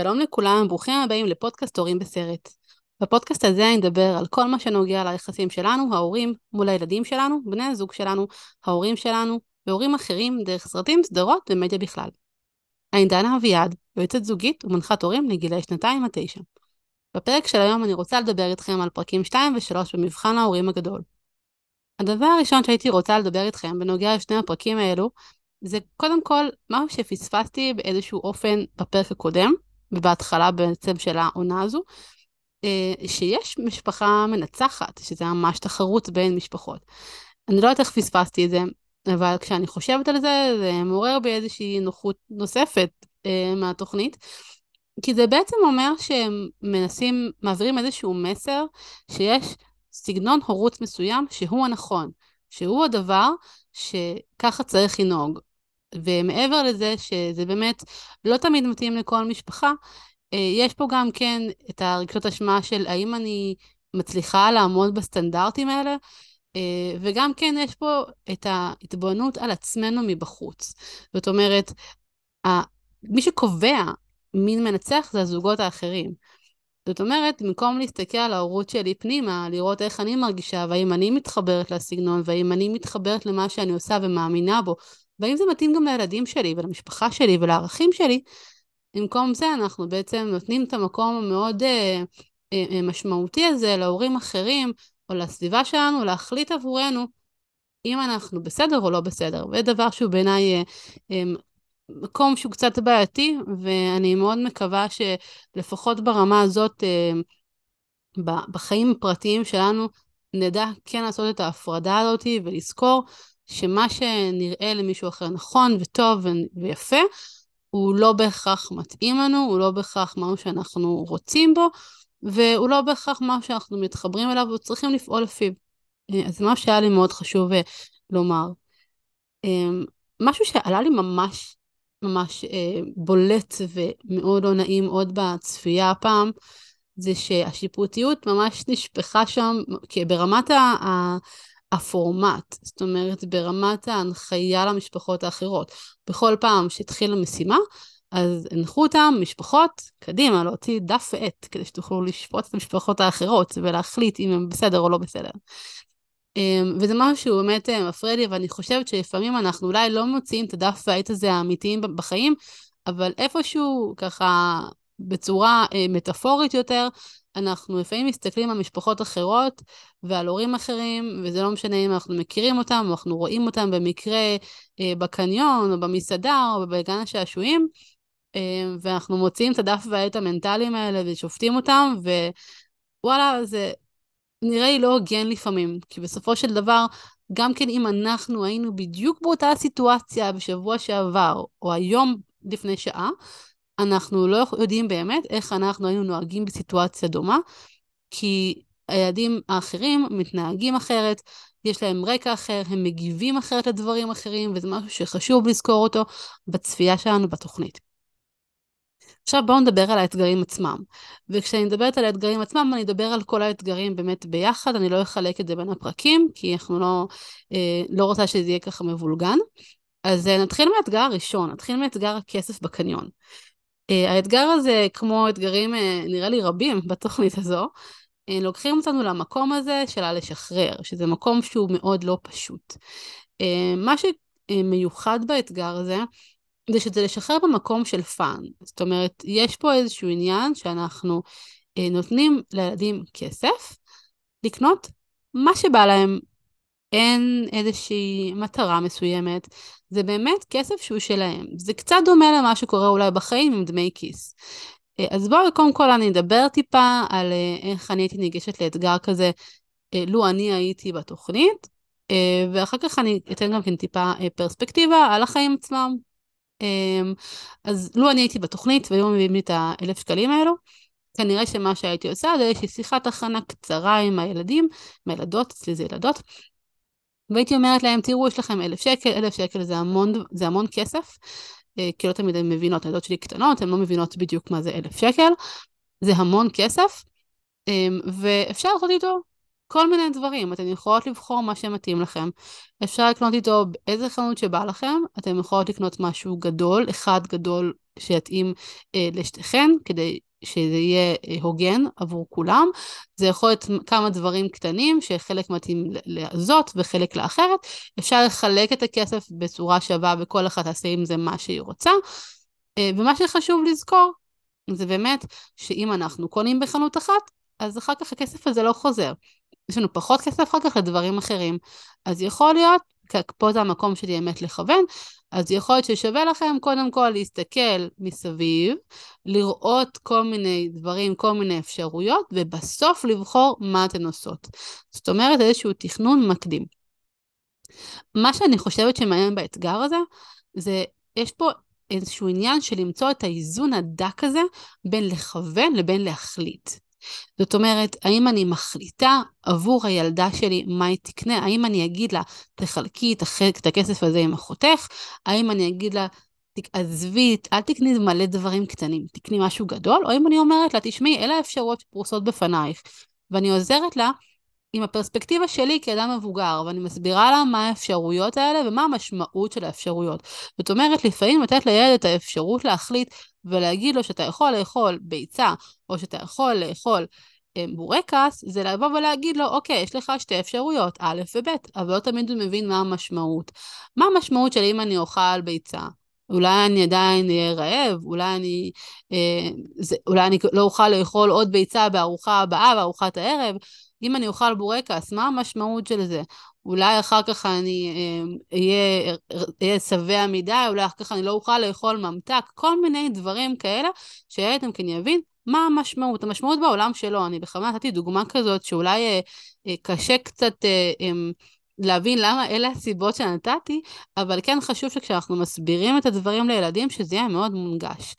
שלום לכולם, ברוכים הבאים לפודקאסט הורים בסרט. בפודקאסט הזה אני אדבר על כל מה שנוגע ליחסים שלנו, ההורים, מול הילדים שלנו, בני הזוג שלנו, ההורים שלנו, והורים אחרים דרך סרטים, סדרות ומדיה בכלל. אני דנה אביעד, יועצת זוגית ומנחת הורים לגילי שנתיים עד תשע. בפרק של היום אני רוצה לדבר איתכם על פרקים 2 ו-3 במבחן ההורים הגדול. הדבר הראשון שהייתי רוצה לדבר איתכם בנוגע לשני הפרקים האלו, זה קודם כל משהו שפספסתי באיזשהו אופן בפרק הקודם, ובהתחלה בעצם של העונה הזו, אה, שיש משפחה מנצחת, שזה ממש תחרות בין משפחות. אני לא יודעת איך פספסתי את זה, אבל כשאני חושבת על זה, זה מעורר בי איזושהי נוחות נוספת אה, מהתוכנית. כי זה בעצם אומר שהם מנסים, מעבירים איזשהו מסר שיש סגנון הורות מסוים שהוא הנכון, שהוא הדבר שככה צריך לנהוג. ומעבר לזה שזה באמת לא תמיד מתאים לכל משפחה, אה, יש פה גם כן את הרגשות אשמה של האם אני מצליחה לעמוד בסטנדרטים האלה, אה, וגם כן יש פה את ההתבוננות על עצמנו מבחוץ. זאת אומרת, מי שקובע מי מנצח זה הזוגות האחרים. זאת אומרת, במקום להסתכל על ההורות שלי פנימה, לראות איך אני מרגישה, והאם אני מתחברת לסגנון, והאם אני מתחברת למה שאני עושה ומאמינה בו, והאם זה מתאים גם לילדים שלי ולמשפחה שלי ולערכים שלי, במקום זה אנחנו בעצם נותנים את המקום המאוד אה, אה, אה, משמעותי הזה להורים אחרים או לסביבה שלנו להחליט עבורנו אם אנחנו בסדר או לא בסדר. וזה דבר שהוא בעיניי אה, אה, מקום שהוא קצת בעייתי, ואני מאוד מקווה שלפחות ברמה הזאת, אה, בחיים הפרטיים שלנו, נדע כן לעשות את ההפרדה הזאת ולזכור שמה שנראה למישהו אחר נכון וטוב ויפה, הוא לא בהכרח מתאים לנו, הוא לא בהכרח משהו שאנחנו רוצים בו, והוא לא בהכרח משהו שאנחנו מתחברים אליו וצריכים לפעול לפיו. אז זה משהו שהיה לי מאוד חשוב אה, לומר. אמ, משהו שעלה לי ממש ממש אה, בולט ומאוד לא נעים עוד בצפייה הפעם, זה שהשיפוטיות ממש נשפכה שם ברמת ה... הפורמט, זאת אומרת ברמת ההנחיה למשפחות האחרות. בכל פעם שהתחילה משימה, אז הנחו אותם, משפחות, קדימה, להוציא דף ועט, כדי שתוכלו לשפוט את המשפחות האחרות ולהחליט אם הם בסדר או לא בסדר. אמ, וזה משהו שהוא באמת אה, מפריע לי, ואני חושבת שלפעמים אנחנו אולי לא מוציאים את הדף והעט הזה האמיתיים בחיים, אבל איפשהו ככה בצורה אה, מטאפורית יותר, אנחנו לפעמים מסתכלים על משפחות אחרות ועל הורים אחרים, וזה לא משנה אם אנחנו מכירים אותם או אנחנו רואים אותם במקרה אה, בקניון או במסעדה או בגן השעשועים, אה, ואנחנו מוציאים את הדף והעט המנטליים האלה ושופטים אותם, ווואלה, זה נראה לי לא הוגן לפעמים, כי בסופו של דבר, גם כן אם אנחנו היינו בדיוק באותה סיטואציה בשבוע שעבר, או היום לפני שעה, אנחנו לא יודעים באמת איך אנחנו היינו נוהגים בסיטואציה דומה, כי הילדים האחרים מתנהגים אחרת, יש להם רקע אחר, הם מגיבים אחרת לדברים אחרים, וזה משהו שחשוב לזכור אותו בצפייה שלנו בתוכנית. עכשיו בואו נדבר על האתגרים עצמם. וכשאני מדברת על האתגרים עצמם, אני אדבר על כל האתגרים באמת ביחד, אני לא אחלק את זה בין הפרקים, כי אנחנו לא, אה, לא רוצה שזה יהיה ככה מבולגן. אז אה, נתחיל מהאתגר הראשון, נתחיל מאתגר הכסף בקניון. אה, האתגר הזה, כמו אתגרים אה, נראה לי רבים בתוכנית הזו, אה, לוקחים אותנו למקום הזה של הלשחרר, שזה מקום שהוא מאוד לא פשוט. מה שמיוחד באתגר הזה, זה שזה לשחרר במקום של fun. זאת אומרת, יש פה איזשהו עניין שאנחנו נותנים לילדים כסף לקנות מה שבא להם. אין איזושהי מטרה מסוימת, זה באמת כסף שהוא שלהם. זה קצת דומה למה שקורה אולי בחיים עם דמי כיס. אה, אז בואו קודם כל אני אדבר טיפה על אה, איך אני הייתי ניגשת לאתגר כזה, אה, לו אני הייתי בתוכנית, ואחר כך אני אתן גם כן טיפה פרספקטיבה על החיים עצמם. אמ, אז לו אני הייתי בתוכנית והיו מביאים לי את האלף שקלים האלו, כנראה שמה שהייתי עושה זה איזושהי שיחת הכנה קצרה עם הילדים, עם הילדות, אצלי זה ילדות, והייתי אומרת להם, תראו, יש לכם אלף שקל, אלף שקל זה המון, זה המון כסף, אה, כי לא תמיד הן מבינות, הילדות שלי קטנות, הן לא מבינות בדיוק מה זה אלף שקל, זה המון כסף, אמ, ואפשר לעשות איתו כל מיני דברים, אתן יכולות לבחור מה שמתאים לכם. אפשר לקנות איתו באיזה חנות שבא לכם, אתן יכולות לקנות משהו גדול, אחד גדול שיתאים אה, לשתיכן, כדי שזה יהיה אה, הוגן עבור כולם. זה יכול להיות כמה דברים קטנים שחלק מתאים לזאת וחלק לאחרת. אפשר לחלק את הכסף בצורה שווה וכל אחת תעשה עם זה מה שהיא רוצה. אה, ומה שחשוב לזכור זה באמת שאם אנחנו קונים בחנות אחת, אז אחר כך הכסף הזה לא חוזר. יש לנו פחות כסף אחר כך לדברים אחרים. אז יכול להיות, פה זה המקום שלי באמת לכוון, אז יכול להיות ששווה לכם קודם כל להסתכל מסביב, לראות כל מיני דברים, כל מיני אפשרויות, ובסוף לבחור מה אתן עושות. זאת אומרת, איזשהו תכנון מקדים. מה שאני חושבת שמעניין באתגר הזה, זה, יש פה איזשהו עניין של למצוא את האיזון הדק הזה בין לכוון לבין להחליט. זאת אומרת, האם אני מחליטה עבור הילדה שלי מה היא תקנה? האם אני אגיד לה, תחלקי את, הכסף הזה עם אחותך? האם אני אגיד לה, עזבי, אל תקני מלא דברים קטנים, תקני משהו גדול? או אם אני אומרת לה, תשמעי, אלה האפשרויות שפרוסות בפנייך, ואני עוזרת לה עם הפרספקטיבה שלי כאדם מבוגר, ואני מסבירה לה מה האפשרויות האלה ומה המשמעות של האפשרויות. זאת אומרת, לפעמים לתת לילד את האפשרות להחליט ולהגיד לו שאתה יכול לאכול ביצה, או שאתה יכול לאכול אה, בורקס, זה לבוא ולהגיד לו, אוקיי, יש לך שתי אפשרויות, א' וב', אבל לא תמיד הוא מבין מה המשמעות. מה המשמעות של אם אני אוכל ביצה? אולי אני עדיין אהיה רעב, אולי אני, אה, זה, אולי אני לא אוכל לאכול עוד ביצה בארוחה הבאה, בארוחת הערב. אם אני אוכל בורקס, מה המשמעות של זה? אולי אחר כך אני אה, אהיה שבע מדי, אולי אחר כך אני לא אוכל לאכול ממתק, כל מיני דברים כאלה, שילד גם כן יבין מה המשמעות. המשמעות בעולם שלו, אני בכוונה נתתי דוגמה כזאת שאולי אה, אה, קשה קצת אה, אה, להבין למה אלה הסיבות שנתתי, אבל כן חשוב שכשאנחנו מסבירים את הדברים לילדים, שזה יהיה מאוד מונגש.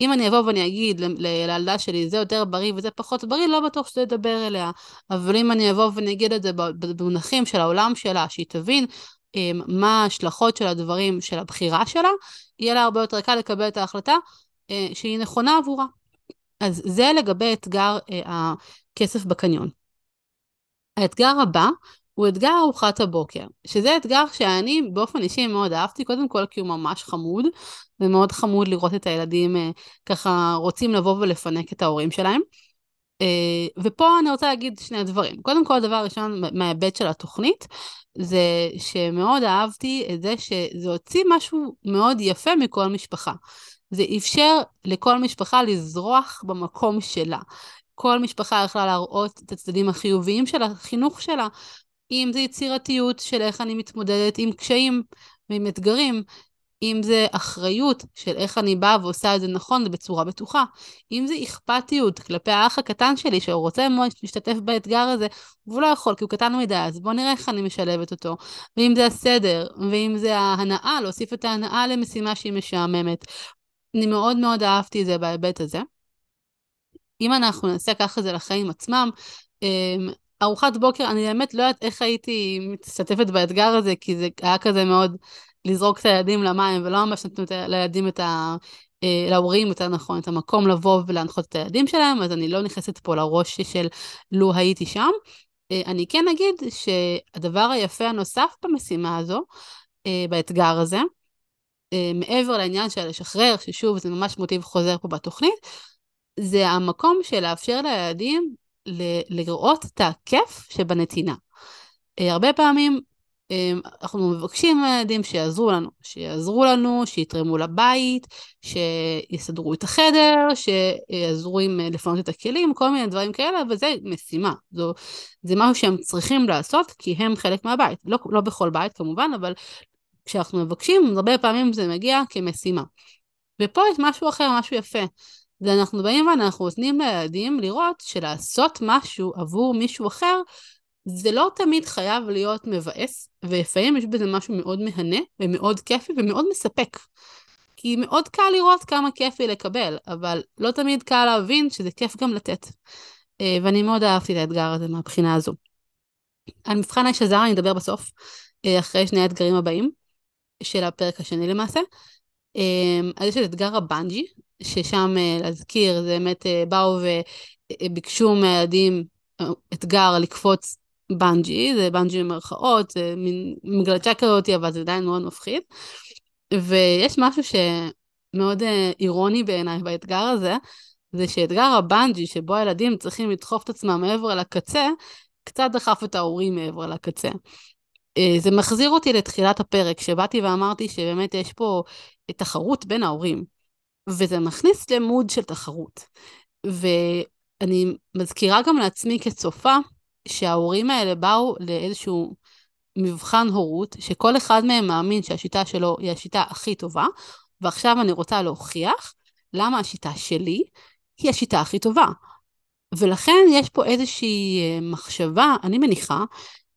אם אני אבוא ואני אגיד לילדה שלי, זה יותר בריא וזה פחות בריא, לא בטוח שזה ידבר אליה. אבל אם אני אבוא ואני אגיד את זה במונחים של העולם שלה, שהיא תבין אמ, מה ההשלכות של הדברים של הבחירה שלה, יהיה לה הרבה יותר קל לקבל את ההחלטה אה, שהיא נכונה עבורה. אז זה לגבי אתגר אה, הכסף בקניון. האתגר הבא הוא אתגר ארוחת הבוקר, שזה אתגר שאני באופן אישי מאוד אהבתי, קודם כל כי הוא ממש חמוד, ומאוד חמוד לראות את הילדים אה, ככה רוצים לבוא ולפנק את ההורים שלהם. אה, ופה אני רוצה להגיד שני דברים. קודם כל, דבר ראשון, מההיבט של התוכנית, זה שמאוד אהבתי את זה שזה הוציא משהו מאוד יפה מכל משפחה. זה אפשר לכל משפחה לזרוח במקום שלה. כל משפחה יכלה להראות את הצדדים החיוביים של החינוך שלה, אם זה יצירתיות של איך אני מתמודדת עם קשיים ועם אתגרים, אם זה אחריות של איך אני באה ועושה את זה נכון ובצורה בטוחה, אם זה אכפתיות כלפי האח הקטן שלי שהוא רוצה מאוד להשתתף באתגר הזה והוא לא יכול כי הוא קטן מדי, אז בואו נראה איך אני משלבת אותו, ואם זה הסדר, ואם זה ההנאה, להוסיף את ההנאה למשימה שהיא משעממת. אני מאוד מאוד אהבתי את זה בהיבט הזה. אם אנחנו נעשה ככה זה לחיים עצמם, אמ, ארוחת בוקר, אני באמת לא יודעת איך הייתי משתתפת באתגר הזה, כי זה היה כזה מאוד לזרוק את הילדים למים, ולא ממש נתנו לילדים את ה... אה, להורים, יותר נכון, את המקום לבוא ולהנחות את הילדים שלהם, אז אני לא נכנסת פה לראש של לו הייתי שם. אה, אני כן אגיד שהדבר היפה הנוסף במשימה הזו, אה, באתגר הזה, מעבר לעניין של לשחרר, ששוב זה ממש מוטיב חוזר פה בתוכנית, זה המקום של לאפשר לילדים לראות את הכיף שבנתינה. אה, הרבה פעמים אה, אנחנו מבקשים מהילדים שיעזרו לנו, שיעזרו לנו, שיתרמו לבית, שיסדרו את החדר, שיעזרו עם אה, לפנות את הכלים, כל מיני דברים כאלה, וזה משימה. זו, זה משהו שהם צריכים לעשות, כי הם חלק מהבית. לא, לא בכל בית כמובן, אבל כשאנחנו מבקשים, הרבה פעמים זה מגיע כמשימה. ופה יש משהו אחר, משהו יפה. ואנחנו באים ואנחנו נותנים לילדים לראות שלעשות משהו עבור מישהו אחר, זה לא תמיד חייב להיות מבאס, ולפעמים יש בזה משהו מאוד מהנה ומאוד כיפי ומאוד מספק. כי מאוד קל לראות כמה כיף לי לקבל, אבל לא תמיד קל להבין שזה כיף גם לתת. אה, ואני מאוד אהבתי את האתגר הזה מהבחינה הזו. על מבחן האיש הזר אני אדבר בסוף, אה, אחרי שני האתגרים הבאים, של הפרק השני למעשה. אה, אז יש את אתגר הבנג'י, ששם אה, להזכיר, זה באמת אה, באו וביקשו מהילדים אה, אתגר לקפוץ בנג'י, זה בנג'י במרכאות, זה מין מגלצ'ה כזאת, אבל זה עדיין מאוד מפחיד. ויש משהו מאוד אה, אירוני בעיניי באתגר הזה, זה שאתגר הבנג'י, שבו הילדים צריכים לדחוף את עצמם מעבר לקצה, קצת דחף את ההורים מעבר לקצה. זה מחזיר אותי לתחילת הפרק, שבאתי ואמרתי שבאמת יש פה תחרות בין ההורים, וזה מכניס למוד של תחרות. ואני מזכירה גם לעצמי כצופה, שההורים האלה באו לאיזשהו מבחן הורות, שכל אחד מהם מאמין שהשיטה שלו היא השיטה הכי טובה, ועכשיו אני רוצה להוכיח למה השיטה שלי היא השיטה הכי טובה. ולכן יש פה איזושהי אה, מחשבה, אני מניחה,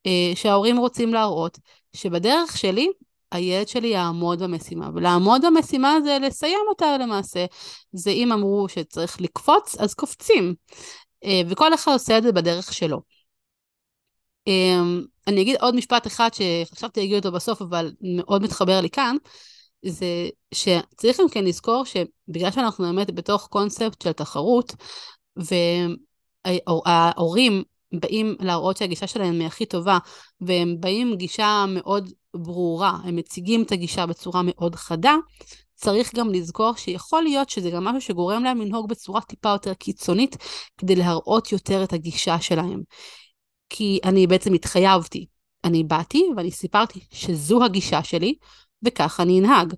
אה, שההורים רוצים להראות שבדרך שלי, הילד שלי יעמוד במשימה. ולעמוד במשימה זה לסיים אותה למעשה. זה אם אמרו שצריך לקפוץ, אז קופצים. אה, וכל אחד עושה את זה בדרך שלו. אני אגיד עוד משפט אחד שחשבתי להגיד אותו בסוף, אבל מאוד מתחבר לי כאן. זה שצריך גם כן לזכור שבגלל שאנחנו באמת בתוך קונספט של תחרות, וההורים באים להראות שהגישה שלהם היא הכי טובה, והם באים עם גישה מאוד ברורה, הם מציגים את הגישה בצורה מאוד חדה, צריך גם לזכור שיכול להיות שזה גם משהו שגורם להם לנהוג בצורה טיפה יותר קיצונית, כדי להראות יותר את הגישה שלהם. כי אני בעצם התחייבתי. אני באתי ואני סיפרתי שזו הגישה שלי, וכך אני אנהג.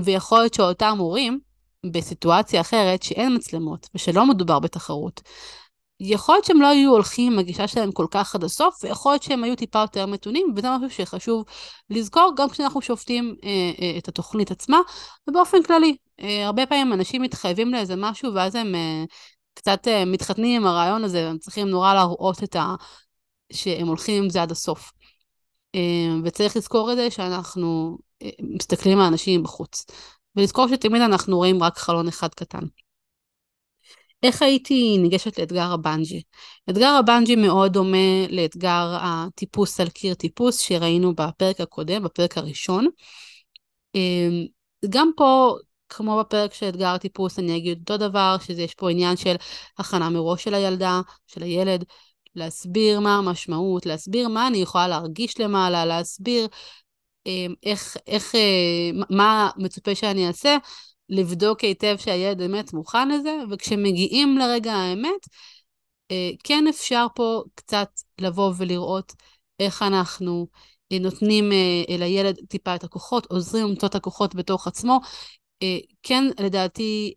ויכול להיות שאותם הורים, בסיטואציה אחרת שאין מצלמות ושלא מדובר בתחרות, יכול להיות שהם לא היו הולכים עם הגישה שלהם כל כך עד הסוף, ויכול להיות שהם היו טיפה יותר מתונים, וזה משהו שחשוב לזכור גם כשאנחנו שופטים אה, אה, את התוכנית עצמה, ובאופן כללי. אה, הרבה פעמים אנשים מתחייבים לאיזה משהו, ואז הם אה, קצת אה, מתחתנים עם הרעיון הזה, והם צריכים נורא להראות את ה... שהם הולכים עם זה עד הסוף. אה, וצריך לזכור את זה שאנחנו אה, מסתכלים על אנשים בחוץ. ולזכור שתמיד אנחנו רואים רק חלון אחד קטן. איך הייתי ניגשת לאתגר הבנג'י? אתגר הבנג'י מאוד דומה לאתגר הטיפוס על קיר טיפוס שראינו בפרק הקודם, בפרק הראשון. אה, גם פה, כמו בפרק של אתגר הטיפוס, אני אגיד אותו דבר, שיש פה עניין של הכנה מראש של הילדה, של הילד, להסביר מה המשמעות, להסביר מה אני יכולה להרגיש למעלה, להסביר אמ, איך, איך, אה, מה מצופה שאני אעשה, לבדוק היטב שהילד באמת מוכן לזה, וכשמגיעים לרגע האמת, אה, כן אפשר פה קצת לבוא ולראות איך אנחנו אה, נותנים לילד טיפה את הכוחות, עוזרים למצוא את הכוחות בתוך עצמו. כן, לדעתי,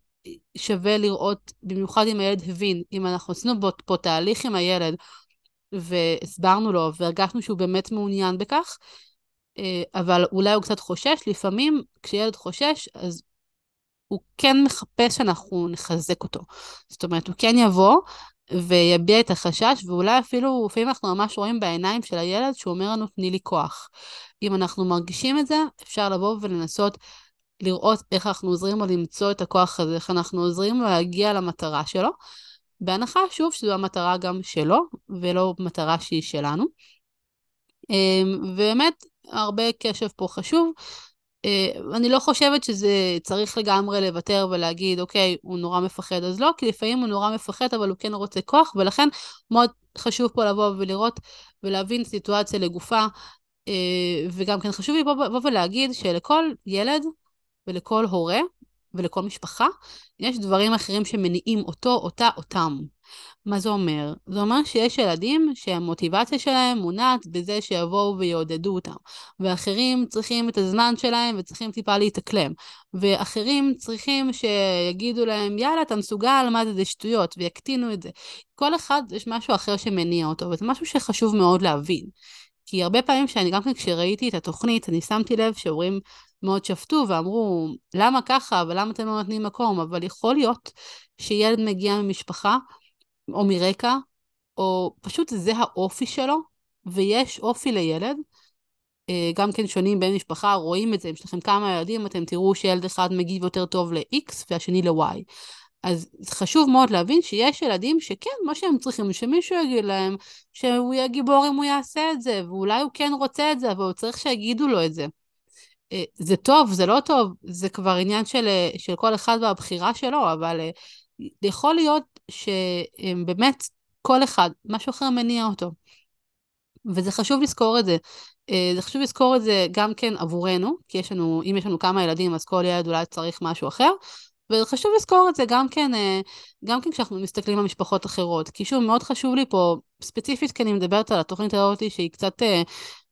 שווה לראות, במיוחד אם הילד הבין, אם אנחנו עשינו פה, פה תהליך עם הילד והסברנו לו והרגשנו שהוא באמת מעוניין בכך, אה, אבל אולי הוא קצת חושש, לפעמים כשילד חושש, אז הוא כן מחפש שאנחנו נחזק אותו. זאת אומרת, הוא כן יבוא ויביע את החשש, ואולי אפילו, לפעמים אנחנו ממש רואים בעיניים של הילד שהוא אומר לנו, תני לי כוח. אם אנחנו מרגישים את זה, אפשר לבוא ולנסות לראות איך אנחנו עוזרים לו למצוא את הכוח הזה, איך אנחנו עוזרים לו להגיע למטרה שלו, בהנחה, שוב, שזו המטרה גם שלו, ולא מטרה שהיא שלנו. אמ, ובאמת, הרבה קשב פה חשוב. אה, אני לא חושבת שזה צריך לגמרי לוותר ולהגיד, אוקיי, הוא נורא מפחד, אז לא, כי לפעמים הוא נורא מפחד, אבל הוא כן רוצה כוח, ולכן מאוד חשוב פה לבוא ולראות ולהבין סיטואציה לגופה. אה, וגם כן חשוב לי לבוא ולהגיד שלכל ילד ולכל הורה ולכל משפחה, יש דברים אחרים שמניעים אותו, אותה, אותם. מה זה אומר? זה אומר שיש ילדים שהמוטיבציה שלהם מונעת בזה שיבואו ויעודדו אותם, ואחרים צריכים את הזמן שלהם וצריכים טיפה להתאקלם, ואחרים צריכים שיגידו להם, יאללה, אתה מסוגל, מה זה, זה שטויות, ויקטינו את זה. כל אחד, יש משהו אחר שמניע אותו, וזה משהו שחשוב מאוד להבין. כי הרבה פעמים שאני גם כן כשראיתי את התוכנית, אני שמתי לב שהורים מאוד שפטו ואמרו, למה ככה ולמה אתם לא נותנים מקום? אבל יכול להיות שילד מגיע ממשפחה או מרקע, או פשוט זה האופי שלו, ויש אופי לילד. אה, גם כן שונים בין משפחה, רואים את זה, אם יש לכם כמה ילדים, אתם תראו שילד אחד מגיב יותר טוב ל-X והשני ל-Y. אז חשוב מאוד להבין שיש ילדים שכן, מה שהם צריכים, שמישהו יגיד להם שהוא יהיה גיבור אם הוא יעשה את זה, ואולי הוא כן רוצה את זה, אבל הוא צריך שיגידו לו את זה. אה, זה טוב, זה לא טוב, זה כבר עניין של, אה, של כל אחד והבחירה שלו, אבל יכול להיות שבאמת כל אחד, משהו אחר מניע אותו. וזה חשוב לזכור את זה, אה, זה חשוב לזכור את זה גם כן עבורנו, כי יש לנו, אם יש לנו כמה ילדים, אז כל ילד אולי צריך משהו אחר, וחשוב לזכור את זה גם כן, אה, גם כן כשאנחנו מסתכלים על משפחות אחרות. כי שוב, מאוד חשוב לי פה, ספציפית כי אני מדברת על התוכנית הזאת שהיא קצת אה,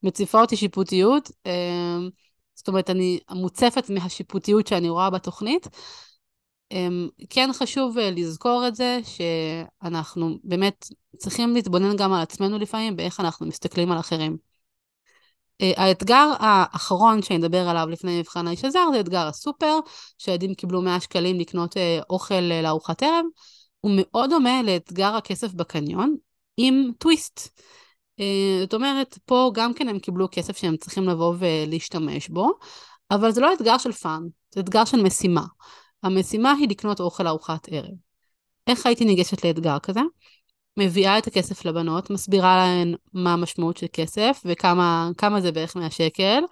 מציפה אותי שיפוטיות, זאת אומרת, אני מוצפת מהשיפוטיות שאני רואה בתוכנית. כן חשוב לזכור את זה, שאנחנו באמת צריכים להתבונן גם על עצמנו לפעמים, באיך אנחנו מסתכלים על אחרים. אה, האתגר האחרון שאני אדבר עליו לפני מבחן האיש הזר זה אתגר הסופר, שהילדים קיבלו 100 שקלים לקנות אה, אוכל אה, לארוחת ערב. הוא מאוד דומה לאתגר הכסף בקניון, עם טוויסט. זאת אומרת, פה גם כן הם קיבלו כסף שהם צריכים לבוא ולהשתמש בו, אבל זה לא אתגר של fun, זה אתגר של משימה. המשימה היא לקנות אוכל לארוחת ערב. איך הייתי ניגשת לאתגר כזה? מביאה את הכסף לבנות, מסבירה להן מה המשמעות של כסף וכמה זה בערך 100 שקל,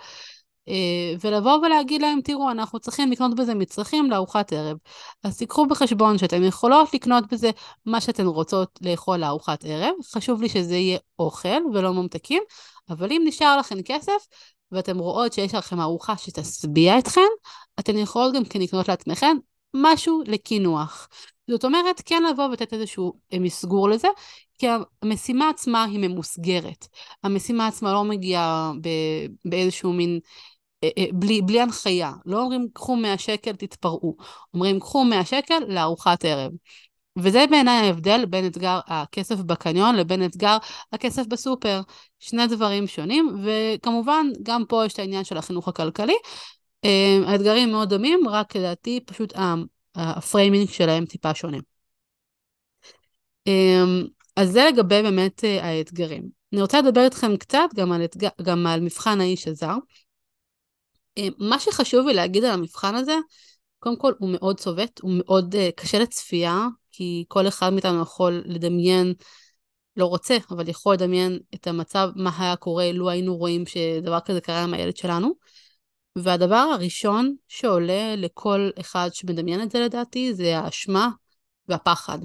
אה, ולבוא ולהגיד להם, תראו, אנחנו צריכים לקנות בזה מצרכים לארוחת ערב. אז תיקחו בחשבון שאתן יכולות לקנות בזה מה שאתן רוצות לאכול לארוחת ערב. חשוב לי שזה יהיה אוכל ולא ממתקים, אבל אם נשאר לכם כסף, ואתן רואות שיש לכם ארוחה שתשביע אתכן, אתן יכולות גם כן לקנות לעצמכן משהו לקינוח. זאת אומרת, כן לבוא ולתת איזשהו אה, מסגור לזה, כי המשימה עצמה היא ממוסגרת. המשימה עצמה לא מגיעה באיזשהו מין, אה, אה, בלי, בלי הנחיה. לא אומרים, קחו 100 שקל, תתפרעו. אומרים, קחו 100 שקל לארוחת ערב. וזה בעיניי ההבדל בין אתגר הכסף בקניון לבין אתגר הכסף בסופר. שני דברים שונים, וכמובן, גם פה יש את העניין של החינוך הכלכלי. האתגרים מאוד דומים, רק לדעתי פשוט ה framing שלהם טיפה שונה. אמ, אז זה לגבי באמת אה, האתגרים. אני רוצה לדבר איתכם קצת גם על, אתגר, גם על מבחן האיש הזר. אמ, מה שחשוב לי להגיד על המבחן הזה, קודם כל הוא מאוד צובט, הוא מאוד uh, קשה לצפייה, כי כל אחד מאיתנו יכול לדמיין, לא רוצה, אבל יכול לדמיין את המצב, מה היה קורה לו היינו רואים שדבר כזה קרה עם הילד שלנו. והדבר הראשון שעולה לכל אחד שמדמיין את זה לדעתי, זה האשמה והפחד.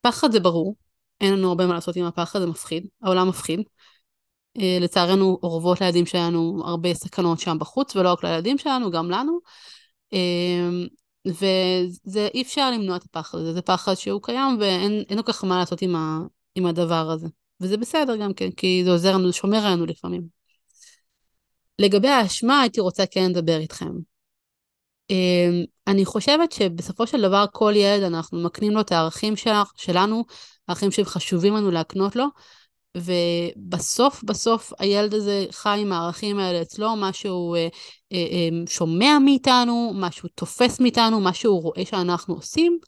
פחד זה ברור, אין לנו הרבה מה לעשות עם הפחד, זה מפחיד, העולם מפחיד. אה, לצערנו אורבות לילדים שלנו הרבה סכנות שם בחוץ, ולא רק לילדים שלנו, גם לנו. וזה, אי אפשר למנוע את הפחד הזה, זה פחד שהוא קיים ואין לו ככה מה לעשות עם, ה, עם הדבר הזה. וזה בסדר גם כן, כי זה עוזר לנו, שומר עלינו לפעמים. לגבי האשמה, הייתי רוצה כן לדבר איתכם. אמ, אני חושבת שבסופו של דבר כל ילד אנחנו מקנים לו את הערכים של, שלנו, הערכים שחשובים לנו להקנות לו, ובסוף בסוף הילד הזה חי עם הערכים האלה אצלו, מה שהוא אה, אה, אה, שומע מאיתנו, מה שהוא תופס מאיתנו, מה שהוא רואה שאנחנו עושים.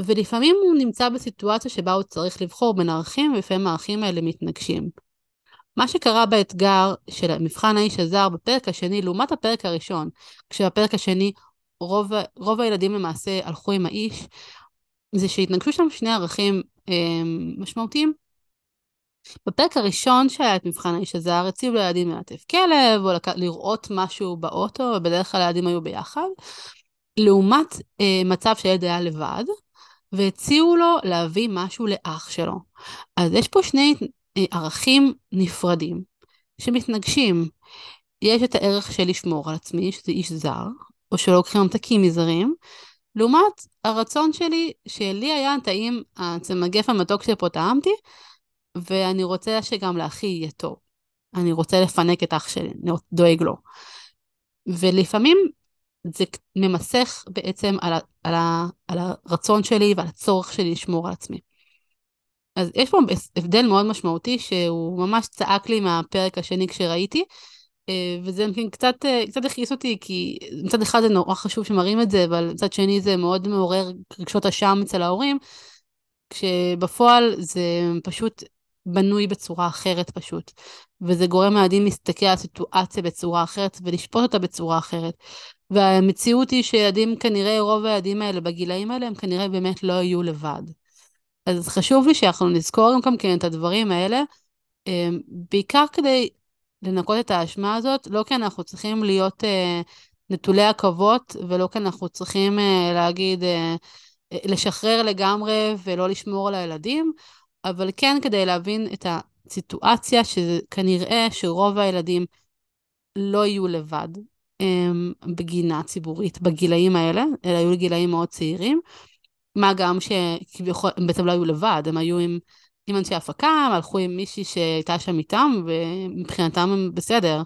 ולפעמים הוא נמצא בסיטואציה שבה הוא צריך לבחור בין ערכים, ולפעמים הערכים האלה מתנגשים. מה שקרה באתגר של מבחן האיש הזר בפרק השני, לעומת הפרק הראשון, כשבפרק השני רוב, רוב הילדים למעשה הלכו עם האיש, זה שהתנגשו שם שני ערכים אה, משמעותיים. בפרק הראשון שהיה את מבחן האיש הזר, הציעו לילדים ללטף כלב, או לק... לראות משהו באוטו, ובדרך כלל הילדים היו ביחד, לעומת אה, מצב שהילד היה לבד, והציעו לו להביא משהו לאח שלו. אז יש פה שני אה, ערכים נפרדים שמתנגשים. יש את הערך של לשמור על עצמי, שזה איש זר, או שלא לוקחים ממתקים מזרים, לעומת הרצון שלי, שלי היה טעים הצמגף המתוק שפה טעמתי, ואני רוצה שגם לאחי יהיה טוב. אני רוצה לפנק את אח שלי, אני דואג לו. ולפעמים זה ממסך בעצם על, ה, על, ה, על הרצון שלי ועל הצורך שלי לשמור על עצמי. אז יש פה הבדל מאוד משמעותי שהוא ממש צעק לי מהפרק השני כשראיתי, אה, וזה קצת, אה, קצת הכעיס אותי, כי מצד אחד זה נורא חשוב שמראים את זה, אבל מצד שני זה מאוד מעורר רגשות אשם אצל ההורים, כשבפועל זה פשוט בנוי בצורה אחרת פשוט, וזה גורם לילדים להסתכל על הסיטואציה בצורה אחרת ולשפוט אותה בצורה אחרת. והמציאות היא שילדים, כנראה רוב הילדים האלה בגילאים האלה, הם כנראה באמת לא יהיו לבד. אז חשוב לי שאנחנו נזכור גם כן את הדברים האלה, אמ, בעיקר כדי לנקות את האשמה הזאת, לא כי אנחנו צריכים להיות אה, נטולי עכבות, ולא כי אנחנו צריכים אה, להגיד, אה, לשחרר לגמרי ולא לשמור על הילדים, אבל כן כדי להבין את סיטואציה שכנראה שרוב הילדים לא יהיו לבד הם, בגינה ציבורית בגילאים האלה, אלא היו גילאים מאוד צעירים. מה גם שכביכול, הם בעצם לא היו לבד, הם היו עם, עם אנשי הפקה, הם הלכו עם מישהי שהייתה שם איתם, ומבחינתם הם בסדר,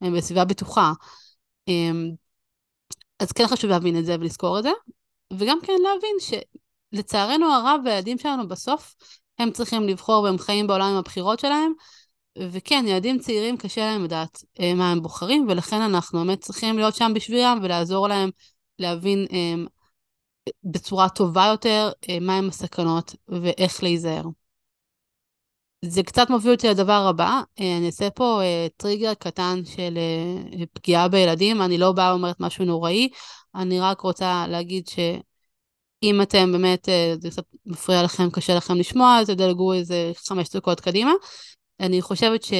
הם בסביבה בטוחה. אמ, אז כן חשוב להבין את זה ולזכור את זה, וגם כן להבין שלצערנו הרב, הילדים שלנו בסוף, הם צריכים לבחור והם חיים בעולם עם הבחירות שלהם, וכן, ילדים צעירים קשה להם לדעת אה, מה הם בוחרים, ולכן אנחנו באמת צריכים להיות שם בשבילם ולעזור להם להבין אה, בצורה טובה יותר אה, מהם הסכנות ואיך להיזהר. זה קצת מוביל אותי לדבר הבא, אני אעשה פה טריגר קטן של פגיעה בילדים, אני לא באה ואומרת משהו נוראי, אני רק רוצה להגיד שאם אתם באמת, זה קצת מפריע לכם, קשה לכם לשמוע, אז תדלגו איזה חמש דקות קדימה. אני חושבת ש...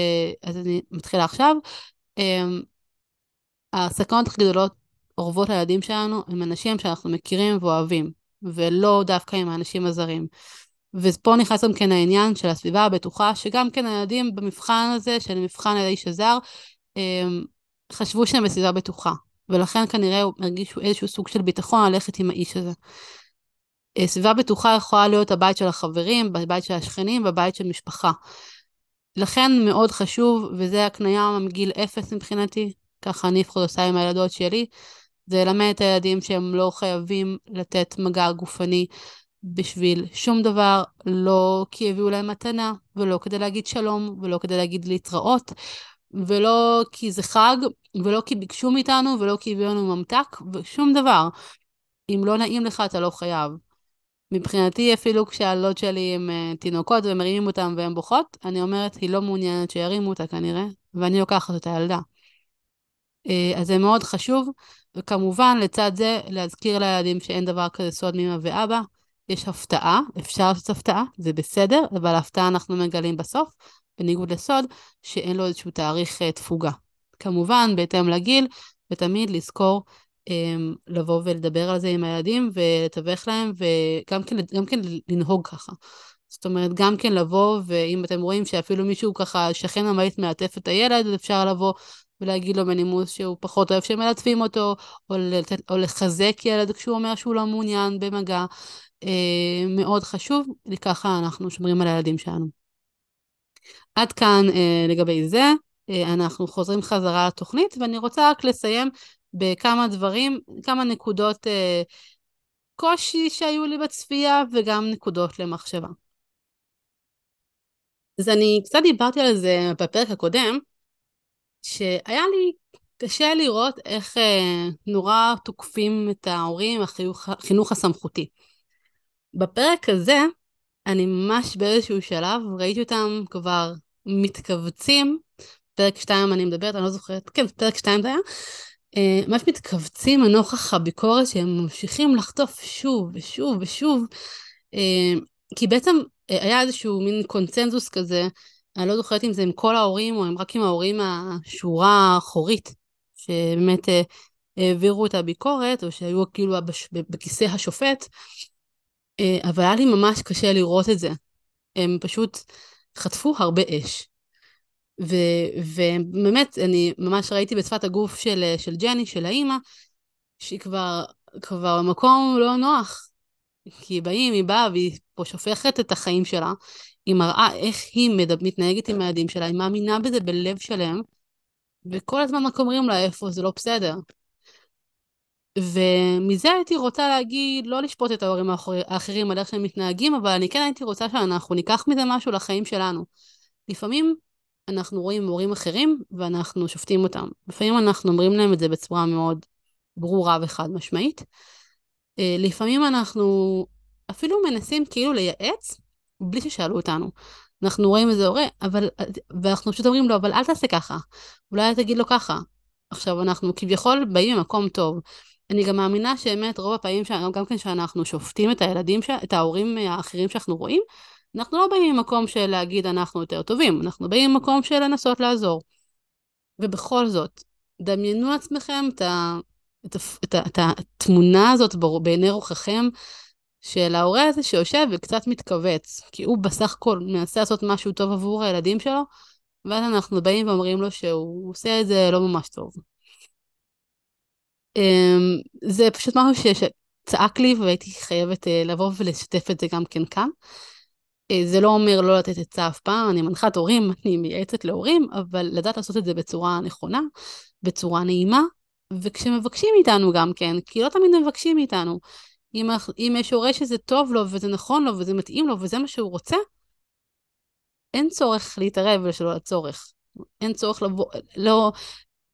אז אני מתחילה עכשיו. אמ, הסכנות הכי גדולות אורבות לילדים שלנו הם אנשים שאנחנו מכירים ואוהבים, ולא דווקא עם האנשים הזרים. ופה נכנס גם כן העניין של הסביבה הבטוחה, שגם כן הילדים במבחן הזה, של מבחן האיש הזר, אמ, חשבו שהם בסביבה בטוחה, ולכן כנראה הרגישו איזשהו סוג של ביטחון ללכת עם האיש הזה. אה, סביבה בטוחה יכולה להיות הבית של החברים, בבית של השכנים, בבית של משפחה. לכן מאוד חשוב, וזה הקנייה מגיל אפס מבחינתי, ככה אני לפחות עושה עם הילדות שלי, זה ללמד את הילדים שהם לא חייבים לתת מגע גופני בשביל שום דבר, לא כי הביאו להם מתנה, ולא כדי להגיד שלום, ולא כדי להגיד להתראות, ולא כי זה חג, ולא כי ביקשו מאיתנו, ולא כי הביאו לנו ממתק, ושום דבר. אם לא נעים לך, אתה לא חייב. מבחינתי, אפילו כשהילדות שלי הן uh, תינוקות ומרימים אותן והן בוכות, אני אומרת, היא לא מעוניינת שירימו אותה כנראה, ואני לוקחת את הילדה. Uh, אז זה מאוד חשוב, וכמובן, לצד זה, להזכיר לילדים שאין דבר כזה סוד מאמא ואבא. יש הפתעה, אפשר לעשות הפתעה, זה בסדר, אבל הפתעה אנחנו מגלים בסוף, בניגוד לסוד, שאין לו איזשהו תאריך uh, תפוגה. כמובן, בהתאם לגיל, ותמיד לזכור לבוא ולדבר על זה עם הילדים ולתווך להם, וגם כן, גם כן לנהוג ככה. זאת אומרת, גם כן לבוא, ואם אתם רואים שאפילו מישהו ככה, שכן המעיט מעטף את הילד, אז אפשר לבוא ולהגיד לו בנימוס שהוא פחות אוהב שמלטפים אותו, או, לתת, או לחזק ילד כשהוא אומר שהוא לא מעוניין במגע. אה, מאוד חשוב, ככה אנחנו שומרים על הילדים שלנו. עד כאן אה, לגבי זה. אה, אנחנו חוזרים חזרה לתוכנית, ואני רוצה רק לסיים בכמה דברים, כמה נקודות אה, קושי שהיו לי בצפייה וגם נקודות למחשבה. אז אני קצת דיברתי על זה בפרק הקודם, שהיה לי קשה לראות איך אה, נורא תוקפים את ההורים, החינוך, הסמכותי. בפרק הזה, אני ממש באיזשהו שלב ראיתי אותם כבר מתכווצים, פרק 2 אני מדברת, אני לא זוכרת, כן, פרק 2 זה היה, ממש מתכווצים לנוכח הביקורת שהם ממשיכים לחטוף שוב ושוב ושוב, אה, כי בעצם אה, היה איזשהו מין קונצנזוס כזה, אני לא זוכרת אם זה עם כל ההורים או רק עם ההורים מהשורה האחורית, שבאמת העבירו את הביקורת, או שהיו כאילו בכיסא השופט, אבל היה לי ממש קשה לראות את זה. הם פשוט חטפו הרבה אש. ובאמת, אני ממש ראיתי בשפת הגוף של, של ג'ני, של האימא, שהיא כבר, כבר במקום לא נוח. כי באים, היא באה והיא פה שופכת את החיים שלה, היא מראה איך היא מדבר, מתנהגת עם הילדים שלה, היא מאמינה בזה בלב שלם, וכל הזמן רק אומרים לה איפה זה לא בסדר. ומזה הייתי רוצה להגיד, לא לשפוט את ההורים האחרים על איך שהם מתנהגים, אבל אני כן הייתי רוצה שאנחנו ניקח מזה משהו לחיים שלנו. לפעמים אנחנו רואים מורים אחרים ואנחנו שופטים אותם. לפעמים אנחנו אומרים להם את זה בצורה מאוד ברורה וחד משמעית. אה, לפעמים אנחנו אפילו מנסים כאילו לייעץ בלי ששאלו אותנו. אנחנו רואים איזה הורה, אבל, ואנחנו פשוט אומרים לו, אבל אל תעשה ככה, אולי תגיד לו ככה. עכשיו, אנחנו כביכול באים ממקום טוב. אני גם מאמינה שבאמת רוב הפעמים, גם כן שאנחנו שופטים את הילדים, את ההורים האחרים שאנחנו רואים, אנחנו לא באים ממקום של להגיד אנחנו יותר טובים, אנחנו באים ממקום של לנסות לעזור. ובכל זאת, דמיינו לעצמכם את, ה, את, ה, את, ה, את התמונה הזאת בעיני רוחכם, של ההורה הזה שיושב וקצת מתכווץ, כי הוא בסך הכל מנסה לעשות משהו טוב עבור הילדים שלו, ואז אנחנו באים ואומרים לו שהוא עושה את זה לא ממש טוב. אמ, זה פשוט משהו שצעק לי והייתי חייבת אה, לבוא ולשתף את זה גם כן כאן. אה, זה לא אומר לא לתת עצה אף פעם, אני מנחת הורים, אני מייעצת להורים, אבל לדעת לעשות את זה בצורה נכונה, בצורה נעימה, וכשמבקשים מאיתנו גם כן, כי לא תמיד מבקשים מאיתנו. אם, אם יש הורה שזה טוב לו וזה נכון לו וזה מתאים לו וזה מה שהוא רוצה, אין צורך להתערב ולשלול הצורך. אין צורך לבוא, לא,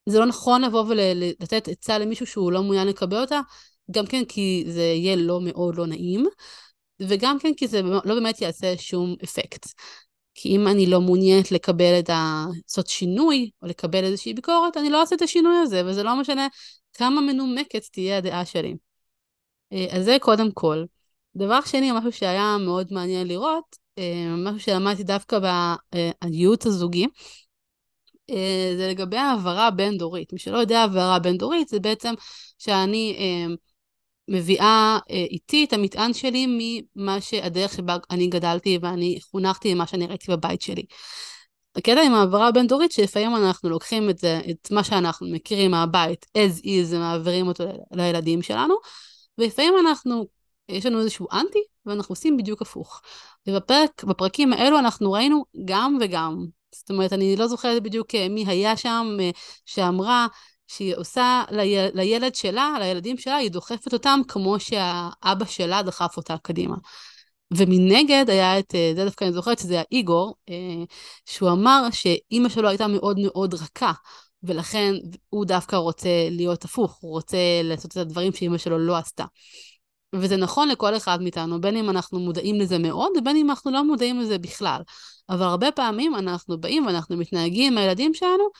זה לא נכון לבוא ולתת עצה למישהו שהוא לא מעוניין לקבל אותה, גם כן כי זה יהיה לא מאוד לא נעים, וגם כן כי זה לא באמת יעשה שום אפקט. כי אם אני לא מעוניינת לקבל את ה... לעשות שינוי, או לקבל איזושהי ביקורת, אני לא אעשה את השינוי הזה, וזה לא משנה כמה מנומקת תהיה הדעה שלי. אה, אז זה קודם כל. דבר שני, משהו שהיה מאוד מעניין לראות, אה, משהו שלמדתי דווקא בייעוץ הזוגי, אה, זה לגבי העברה בין-דורית. מי שלא יודע, העברה בין-דורית זה בעצם שאני מביאה איתי את המטען שלי ממה שהדרך שבה אני גדלתי ואני חונכתי ממה שאני ראיתי בבית שלי. הקטע עם העברה הבין-דורית, שלפעמים אנחנו לוקחים את זה, את מה שאנחנו מכירים מהבית, as is, ומעבירים אותו לילדים שלנו, ולפעמים אנחנו, יש לנו איזשהו אנטי, ואנחנו עושים בדיוק הפוך. ובפרקים האלו אנחנו ראינו גם וגם. זאת אומרת, אני לא זוכרת בדיוק אה, מי היה שם אה, שאמרה שהיא עושה לי, לילד שלה, לילדים שלה, היא דוחפת אותם כמו שהאבא שלה דחף אותה קדימה. ומנגד היה את, אה, זה דווקא אני זוכרת שזה היה איגור, שהוא אמר שאימא שלו הייתה מאוד מאוד רכה, ולכן הוא דווקא רוצה להיות הפוך, הוא רוצה לעשות את הדברים שאימא שלו לא עשתה. וזה נכון לכל אחד מאיתנו, בין אם אנחנו מודעים לזה מאוד, ובין אם אנחנו לא מודעים לזה בכלל. אבל הרבה פעמים אנחנו באים ואנחנו מתנהגים עם הילדים שלנו אה,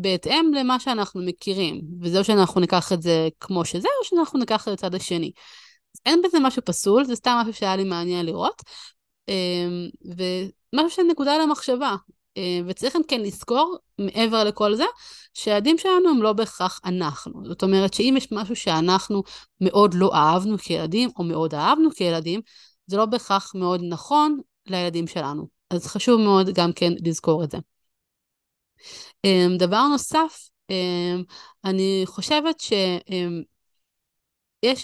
בהתאם למה שאנחנו מכירים. וזה או שאנחנו ניקח את זה כמו שזה, או שאנחנו ניקח את זה לצד השני. אין בזה משהו פסול, זה סתם משהו שהיה לי מעניין לראות. אה, ומשהו שנקודה למחשבה. אה, וצריך כן לזכור, מעבר לכל זה, שהילדים שלנו הם לא בהכרח אנחנו. זאת אומרת שאם יש משהו שאנחנו מאוד לא אהבנו כילדים, או מאוד אהבנו כילדים, זה לא בהכרח מאוד נכון לילדים שלנו. אז חשוב מאוד גם כן לזכור את זה. אה, דבר נוסף, אה, אני חושבת שיש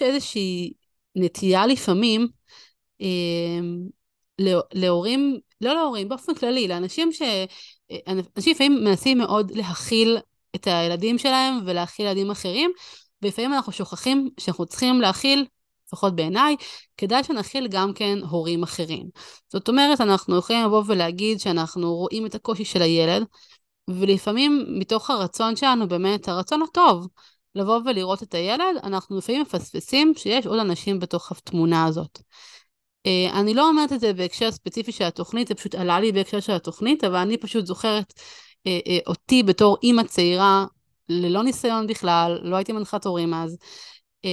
איזושהי נטייה לפעמים להורים לא להורים, באופן כללי, לאנשים ש... אנשים לפעמים מנסים מאוד להכיל את הילדים שלהם ולהכיל ילדים אחרים, ולפעמים אנחנו שוכחים שאנחנו צריכים להכיל, לפחות בעיניי, כדאי שנכיל גם כן הורים אחרים. זאת אומרת, אנחנו יכולים לבוא ולהגיד שאנחנו רואים את הקושי של הילד, ולפעמים מתוך הרצון שלנו, באמת, הרצון הטוב, לבוא ולראות את הילד, אנחנו לפעמים מפספסים שיש עוד אנשים בתוך התמונה הזאת. Uh, אני לא אומרת את זה בהקשר ספציפי של התוכנית, זה פשוט עלה לי בהקשר של התוכנית, אבל אני פשוט זוכרת uh, uh, אותי בתור אימא צעירה, ללא ניסיון בכלל, לא הייתי מנחת הורים אז, uh,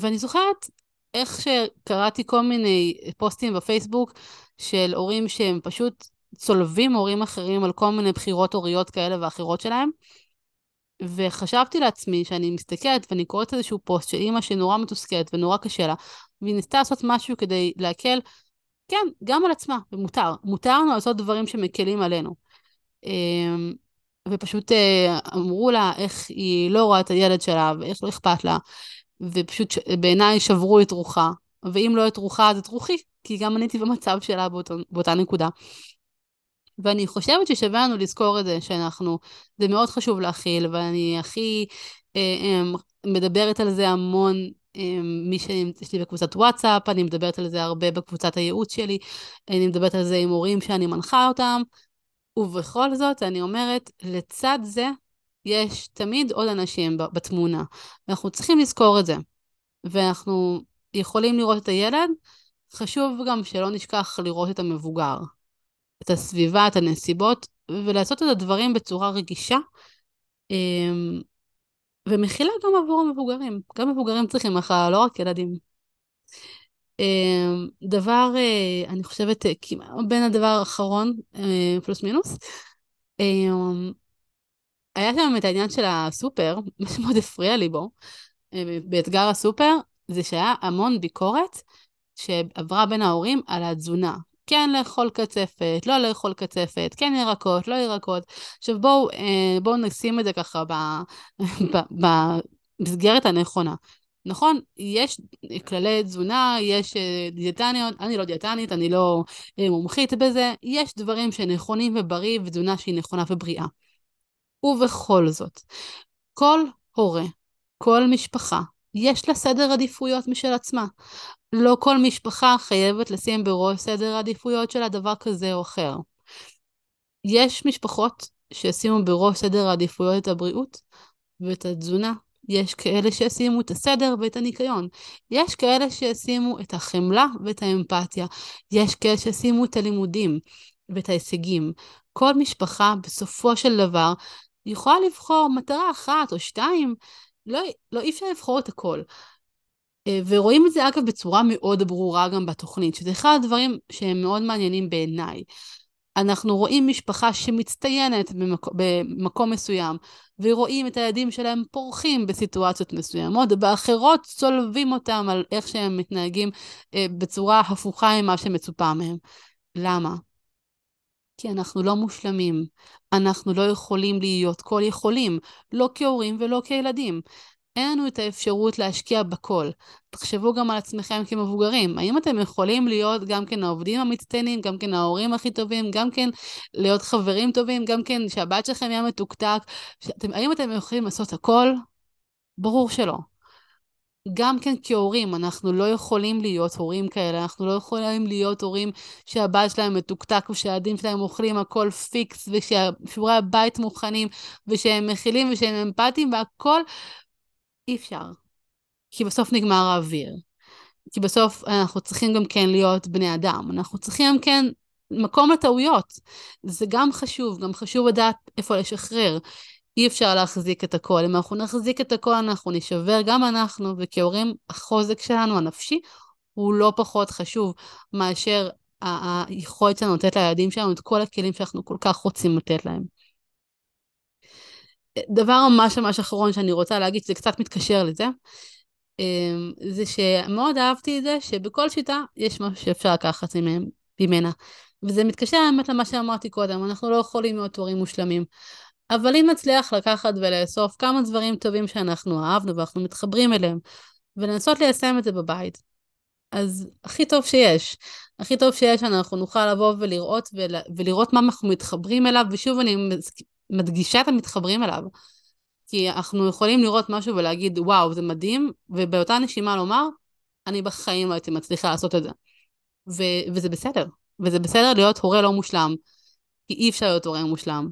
ואני זוכרת איך שקראתי כל מיני פוסטים בפייסבוק של הורים שהם פשוט צולבים הורים אחרים על כל מיני בחירות הוריות כאלה ואחרות שלהם. וחשבתי לעצמי שאני מסתכלת ואני קוראת איזשהו פוסט של אימא שנורא מתוסכלת ונורא קשה לה, והיא ניסתה לעשות משהו כדי להקל, כן, גם על עצמה, ומותר. מותר לנו לעשות דברים שמקלים עלינו. אמ, ופשוט אה, אמרו לה איך היא לא רואה את הילד שלה, ואיך לא אכפת לה, ופשוט בעיניי שברו את רוחה. ואם לא את רוחה, אז את רוחי, כי גם אני הייתי במצב שלה באותו, באותה נקודה. ואני חושבת ששווה לנו לזכור את זה, שאנחנו, זה מאוד חשוב להכיל, ואני הכי אה, אה, מדברת על זה המון מי שיש לי בקבוצת וואטסאפ, אני מדברת על זה הרבה בקבוצת הייעוץ שלי, אני מדברת על זה עם הורים שאני מנחה אותם, ובכל זאת, אני אומרת, לצד זה, יש תמיד עוד אנשים בתמונה, ואנחנו צריכים לזכור את זה. ואנחנו יכולים לראות את הילד, חשוב גם שלא נשכח לראות את המבוגר, את הסביבה, את הנסיבות, ולעשות את הדברים בצורה רגישה. אמ, ומכילה גם עבור המבוגרים. גם מבוגרים צריכים מכלה, לא רק ילדים. אמ, דבר, אה, אני חושבת, אה, בין הדבר האחרון, אה, פלוס מינוס, אמ, היה שם את העניין של הסופר, מה שמאוד הפריע לי בו, באתגר הסופר, זה שהיה המון ביקורת שעברה בין ההורים על התזונה. כן לאכול קצפת, לא לאכול קצפת, כן ירקות, לא ירקות. עכשיו בואו אה, בוא נשים את זה ככה במסגרת הנכונה. נכון, יש כללי תזונה, יש אה, דיאטניות, אני לא דיאטנית, אני לא אה, מומחית בזה, יש דברים שנכונים ובריא ותזונה שהיא נכונה ובריאה. ובכל זאת, כל הורה, כל משפחה, יש לה סדר עדיפויות משל עצמה. לא כל משפחה חייבת לשים בראש סדר העדיפויות שלה דבר כזה או אחר. יש משפחות שישימו בראש סדר העדיפויות את הבריאות ואת התזונה. יש כאלה שישימו את הסדר ואת הניקיון. יש כאלה שישימו את החמלה ואת האמפתיה. יש כאלה שישימו את הלימודים ואת ההישגים. כל משפחה בסופו של דבר יכולה לבחור מטרה אחת או שתיים. לא, לא אי אפשר לבחור את הכל. אה, ורואים את זה אגב בצורה מאוד ברורה גם בתוכנית, שזה אחד הדברים שהם מאוד מעניינים בעיניי. אנחנו רואים משפחה שמצטיינת במקום, במקום מסוים, ורואים את הילדים שלהם פורחים בסיטואציות מסוימות, ואחרות צולבים אותם על איך שהם מתנהגים אה, בצורה הפוכה ממה שמצופה מהם. למה? כי אנחנו לא מושלמים. אנחנו לא יכולים להיות כל יכולים, לא כהורים ולא כילדים. אין לנו את האפשרות להשקיע בכל. תחשבו גם על עצמכם כמבוגרים. האם אתם יכולים להיות גם כן העובדים המצטיינים, גם כן ההורים הכי טובים, גם כן להיות חברים טובים, גם כן שהבת שלכם יהיה מתוקתק? האם אתם יכולים לעשות הכל? ברור שלא. גם כן כהורים, אנחנו לא יכולים להיות הורים כאלה, אנחנו לא יכולים להיות הורים שהבת שלהם מתוקתק ושהילדים שלהם אוכלים הכל פיקס וששיעורי הבית מוכנים ושהם מכילים ושהם אמפתיים והכל אי אפשר. כי בסוף נגמר האוויר. כי בסוף אנחנו צריכים גם כן להיות בני אדם. אנחנו צריכים גם כן מקום לטעויות. זה גם חשוב, גם חשוב לדעת איפה לשחרר. אי אפשר להחזיק את הכל. אם אנחנו נחזיק את הכל, אנחנו נשבר, גם אנחנו, וכהורים, החוזק שלנו, הנפשי, הוא לא פחות חשוב מאשר היכולת שלנו לתת לילדים שלנו את כל הכלים שאנחנו כל כך רוצים לתת להם. דבר ממש ממש אחרון שאני רוצה להגיד, שזה קצת מתקשר לזה, אמ, זה שמאוד אהבתי את זה שבכל שיטה יש משהו שאפשר לקחת ממנה. וזה מתקשר באמת למה שאמרתי קודם, אנחנו לא יכולים להיות הורים מושלמים. אבל אם נצליח לקחת ולאסוף כמה דברים טובים שאנחנו אהבנו ואנחנו מתחברים אליהם, ולנסות ליישם את זה בבית, אז הכי טוב שיש. הכי טוב שיש, אנחנו נוכל לבוא ולראות, ולראות מה אנחנו מתחברים אליו, ושוב אני מדגישה את המתחברים אליו. כי אנחנו יכולים לראות משהו ולהגיד, וואו, זה מדהים, ובאותה נשימה לומר, אני בחיים לא הייתי מצליחה לעשות את זה. ו- וזה בסדר. וזה בסדר להיות הורה לא מושלם, כי אי אפשר להיות הורה מושלם.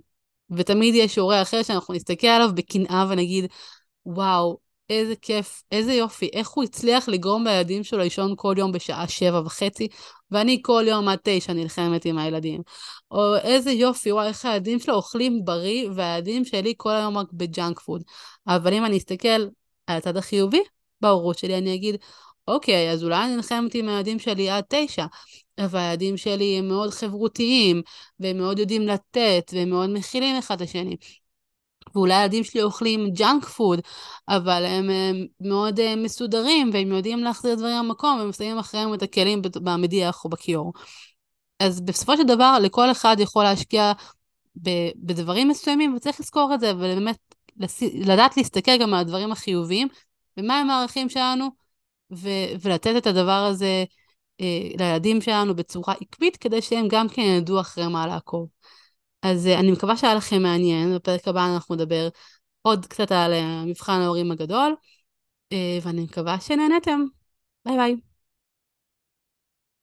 ותמיד יש הורה אחר שאנחנו נסתכל עליו בקנאה ונגיד, וואו, איזה כיף, איזה יופי, איך הוא הצליח לגרום לילדים שלו לישון כל יום בשעה שבע וחצי, ואני כל יום עד תשע נלחמת עם הילדים. או איזה יופי, וואי, איך הילדים שלו אוכלים בריא, והילדים שלי כל היום רק ב junk food. אבל אם אני אסתכל על הצד החיובי בהורות שלי, אני אגיד, אוקיי, אז אולי אני נלחמת עם הילדים שלי עד תשע, אבל הילדים שלי הם מאוד חברותיים, והם מאוד יודעים לתת, והם מאוד מכילים אחד את השני. ואולי הילדים שלי אוכלים junk food, אבל הם, הם מאוד uh, מסודרים, והם יודעים להחזיר דברים למקום, והם שמים אחריהם את הכלים במדיח או בכיור. אז בסופו של דבר, לכל אחד יכול להשקיע בדברים מסוימים, וצריך לזכור את זה, ובאמת לדעת להסתכל גם על הדברים החיוביים, ומה הם הערכים שלנו, ו- ולתת את הדבר הזה אה, לילדים שלנו בצורה עקבית, כדי שהם גם כן ידעו אחרי מה לעקוב. אז אה, אני מקווה שהיה לכם מעניין, בפרק הבא אנחנו נדבר עוד קצת על אה, מבחן ההורים הגדול, אה, ואני מקווה שנהנתם. ביי ביי.